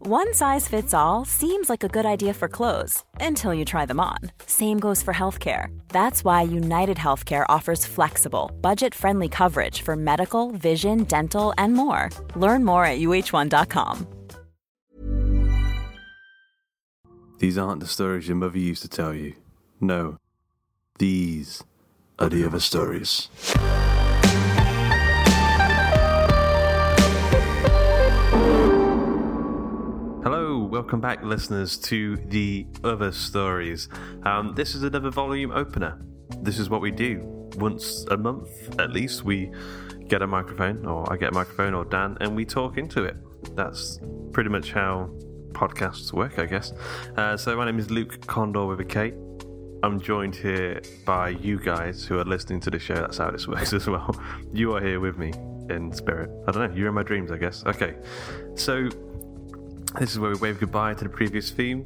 One size fits all seems like a good idea for clothes until you try them on. Same goes for healthcare. That's why United Healthcare offers flexible, budget-friendly coverage for medical, vision, dental, and more. Learn more at uh1.com. These aren't the stories your mother used to tell you. No. These are the other stories. Welcome back, listeners, to the other stories. Um, this is another volume opener. This is what we do once a month, at least. We get a microphone, or I get a microphone, or Dan, and we talk into it. That's pretty much how podcasts work, I guess. Uh, so my name is Luke Kondor with a K. I'm joined here by you guys who are listening to the show. That's how this works as well. You are here with me in spirit. I don't know. You're in my dreams, I guess. Okay. So this is where we wave goodbye to the previous theme.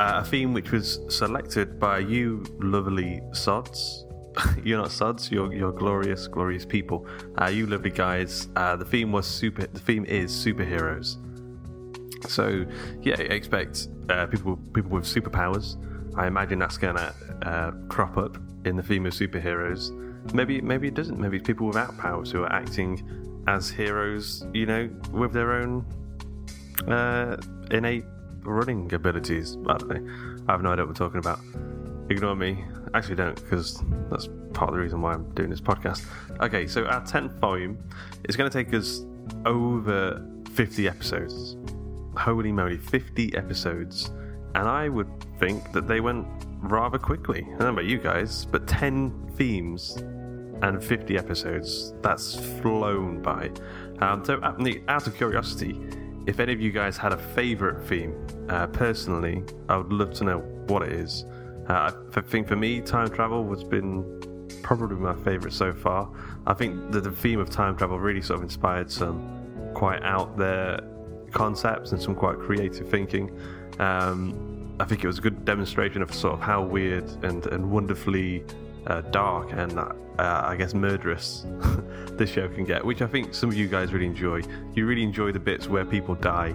Uh, a theme which was selected by you, lovely sods. you're not sods. You're you're glorious, glorious people. Uh, you lovely guys. Uh, the theme was super. The theme is superheroes. So yeah, expect uh, people people with superpowers. I imagine that's gonna uh, crop up in the theme of superheroes. Maybe maybe it doesn't. Maybe it's people without powers who are acting as heroes. You know, with their own uh, innate running abilities. I don't know. I have no idea what we're talking about. Ignore me. Actually, don't, because that's part of the reason why I'm doing this podcast. Okay, so our 10th volume is going to take us over 50 episodes. Holy moly, 50 episodes. And I would think that they went rather quickly. I don't know about you guys, but 10 themes and 50 episodes, that's flown by. Um, so, out of curiosity, if any of you guys had a favourite theme, uh, personally, I would love to know what it is. Uh, I think for me, time travel has been probably my favourite so far. I think that the theme of time travel really sort of inspired some quite out there concepts and some quite creative thinking. Um, I think it was a good demonstration of sort of how weird and, and wonderfully uh, dark and uh, I guess murderous this show can get, which I think some of you guys really enjoy. You really enjoy the bits where people die,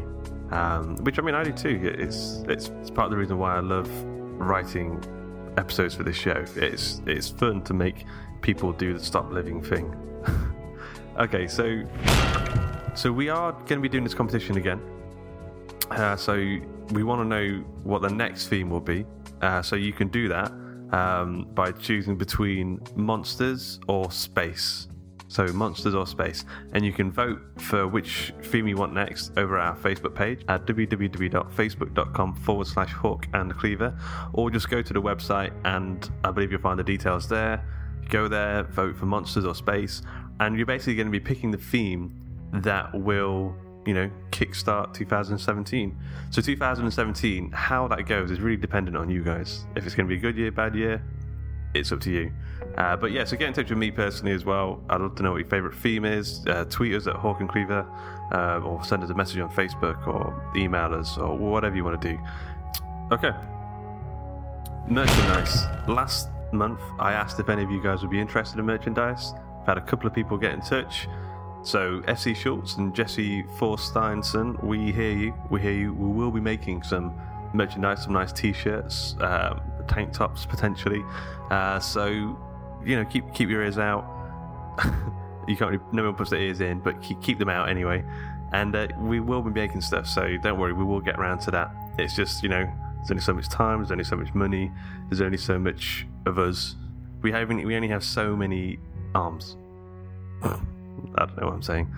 um, which I mean I do too. It's, it's it's part of the reason why I love writing episodes for this show. It's it's fun to make people do the stop living thing. okay, so so we are going to be doing this competition again. Uh, so we want to know what the next theme will be. Uh, so you can do that um, by choosing between monsters or space. So, monsters or space. And you can vote for which theme you want next over our Facebook page at www.facebook.com forward slash hawk and cleaver, or just go to the website and I believe you'll find the details there. Go there, vote for monsters or space, and you're basically going to be picking the theme that will you know, kickstart 2017. So 2017, how that goes is really dependent on you guys. If it's going to be a good year, bad year, it's up to you. Uh, but yeah, so get in touch with me personally as well. I'd love to know what your favourite theme is. Uh, tweet us at Hawk and Cleaver, uh, or send us a message on Facebook, or email us, or whatever you want to do. Okay. Merchandise. Last month, I asked if any of you guys would be interested in merchandise. I've had a couple of people get in touch. So, FC Schultz and Jesse Forsteinson, we hear you. We hear you. We will be making some merchandise, some nice t-shirts, um, tank tops potentially. Uh, so, you know, keep keep your ears out. you can't. Really, no one puts their ears in, but keep keep them out anyway. And uh, we will be making stuff, so don't worry. We will get around to that. It's just you know, there's only so much time. There's only so much money. There's only so much of us. We haven't. we only have so many arms. I don't know what I'm saying.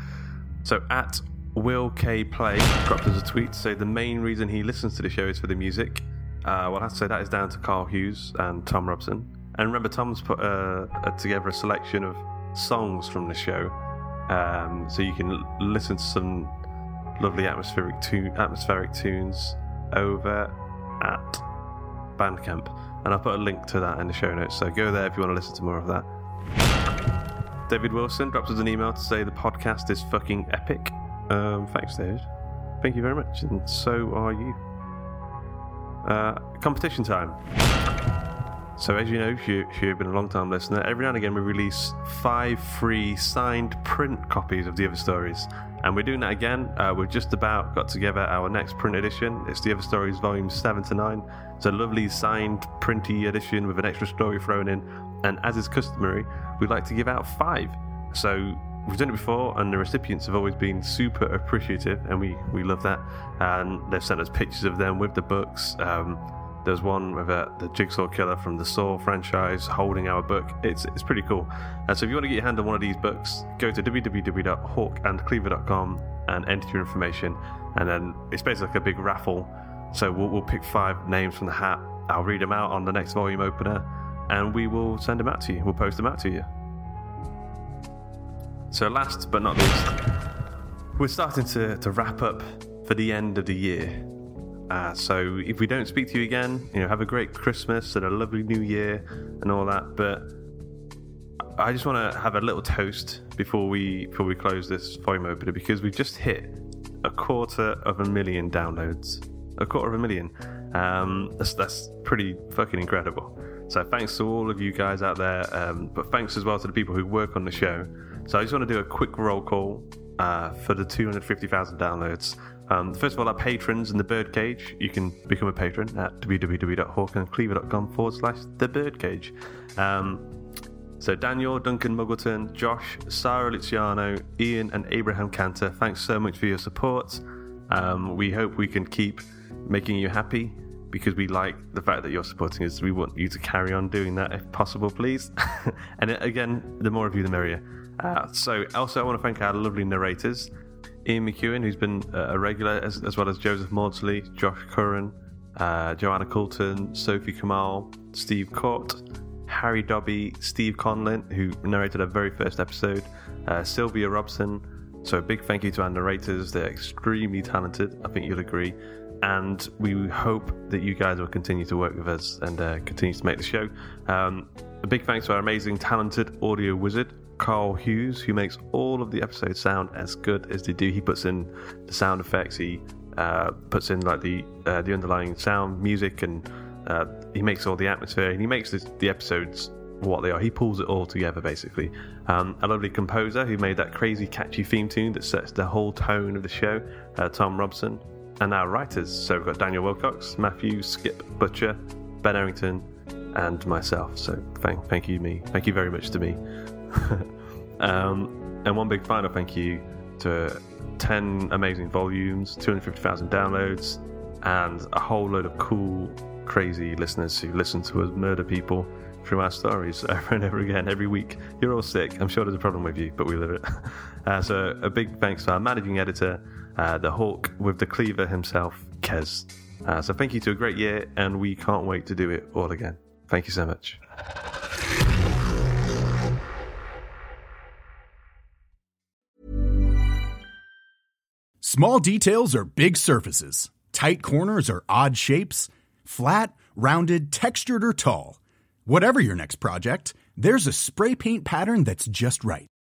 So at Will K Play dropped us a tweet say the main reason he listens to the show is for the music. Uh, well, I have to say that is down to Carl Hughes and Tom Robson. And remember, Tom's put uh, together a selection of songs from the show, um, so you can l- listen to some lovely atmospheric tu- atmospheric tunes over at Bandcamp. And I'll put a link to that in the show notes. So go there if you want to listen to more of that. David Wilson drops us an email to say the podcast is fucking epic. Um, thanks, David. Thank you very much, and so are you. Uh, competition time. So, as you know, if, you, you've been a long time listener, every now and again we release five free signed print copies of the other stories. And we're doing that again. Uh, we've just about got together our next print edition. It's the other stories, volumes 7 to 9. It's a lovely signed, printy edition with an extra story thrown in. And as is customary, we like to give out five. So we've done it before, and the recipients have always been super appreciative, and we, we love that. And they've sent us pictures of them with the books. Um, there's one with uh, the Jigsaw Killer from the Saw franchise holding our book. It's it's pretty cool. Uh, so if you want to get your hand on one of these books, go to www.hawkandcleaver.com and enter your information. And then it's basically like a big raffle. So we'll, we'll pick five names from the hat. I'll read them out on the next volume opener, and we will send them out to you. We'll post them out to you. So last but not least, we're starting to, to wrap up for the end of the year. Uh, so if we don't speak to you again, you know, have a great Christmas and a lovely New Year and all that. But I just want to have a little toast before we before we close this volume opener because we've just hit a quarter of a million downloads. A quarter of a million. Um, that's that's pretty fucking incredible. So thanks to all of you guys out there, um, but thanks as well to the people who work on the show. So I just want to do a quick roll call uh, for the 250,000 downloads. Um, first of all, our patrons in the birdcage. You can become a patron at www.hawkandcleaver.com forward slash the birdcage. Um, so Daniel, Duncan Muggleton, Josh, Sarah Luciano, Ian, and Abraham Cantor, thanks so much for your support. Um, we hope we can keep making you happy because we like the fact that you're supporting us. We want you to carry on doing that if possible, please. and again, the more of you, the merrier. Uh, so, also, I want to thank our lovely narrators. Ian McEwen, who's been a regular, as, as well as Joseph Maudsley, Josh Curran, uh, Joanna Coulton, Sophie Kamal, Steve Court, Harry Dobby, Steve Conlin, who narrated our very first episode, uh, Sylvia Robson. So a big thank you to our narrators. They're extremely talented. I think you'll agree. And we hope that you guys will continue to work with us and uh, continue to make the show. Um, a big thanks to our amazing, talented audio wizard, Carl Hughes, who makes all of the episodes sound as good as they do. He puts in the sound effects, he uh, puts in like the uh, the underlying sound, music, and uh, he makes all the atmosphere, and he makes this, the episodes what they are. He pulls it all together, basically. Um, a lovely composer who made that crazy, catchy theme tune that sets the whole tone of the show, uh, Tom Robson. And our writers, so we've got Daniel Wilcox, Matthew, Skip Butcher, Ben Errington, and myself. So thank, thank you, me. Thank you very much to me. um, and one big final thank you to 10 amazing volumes, 250,000 downloads, and a whole load of cool, crazy listeners who listen to us murder people through our stories over and over again every week. You're all sick. I'm sure there's a problem with you, but we live it. Uh, so a big thanks to our managing editor, uh, the Hawk with the cleaver himself, Kez. Uh, so thank you to a great year, and we can't wait to do it all again. Thank you so much. Small details are big surfaces. Tight corners are odd shapes. Flat, rounded, textured, or tall. Whatever your next project, there's a spray paint pattern that's just right.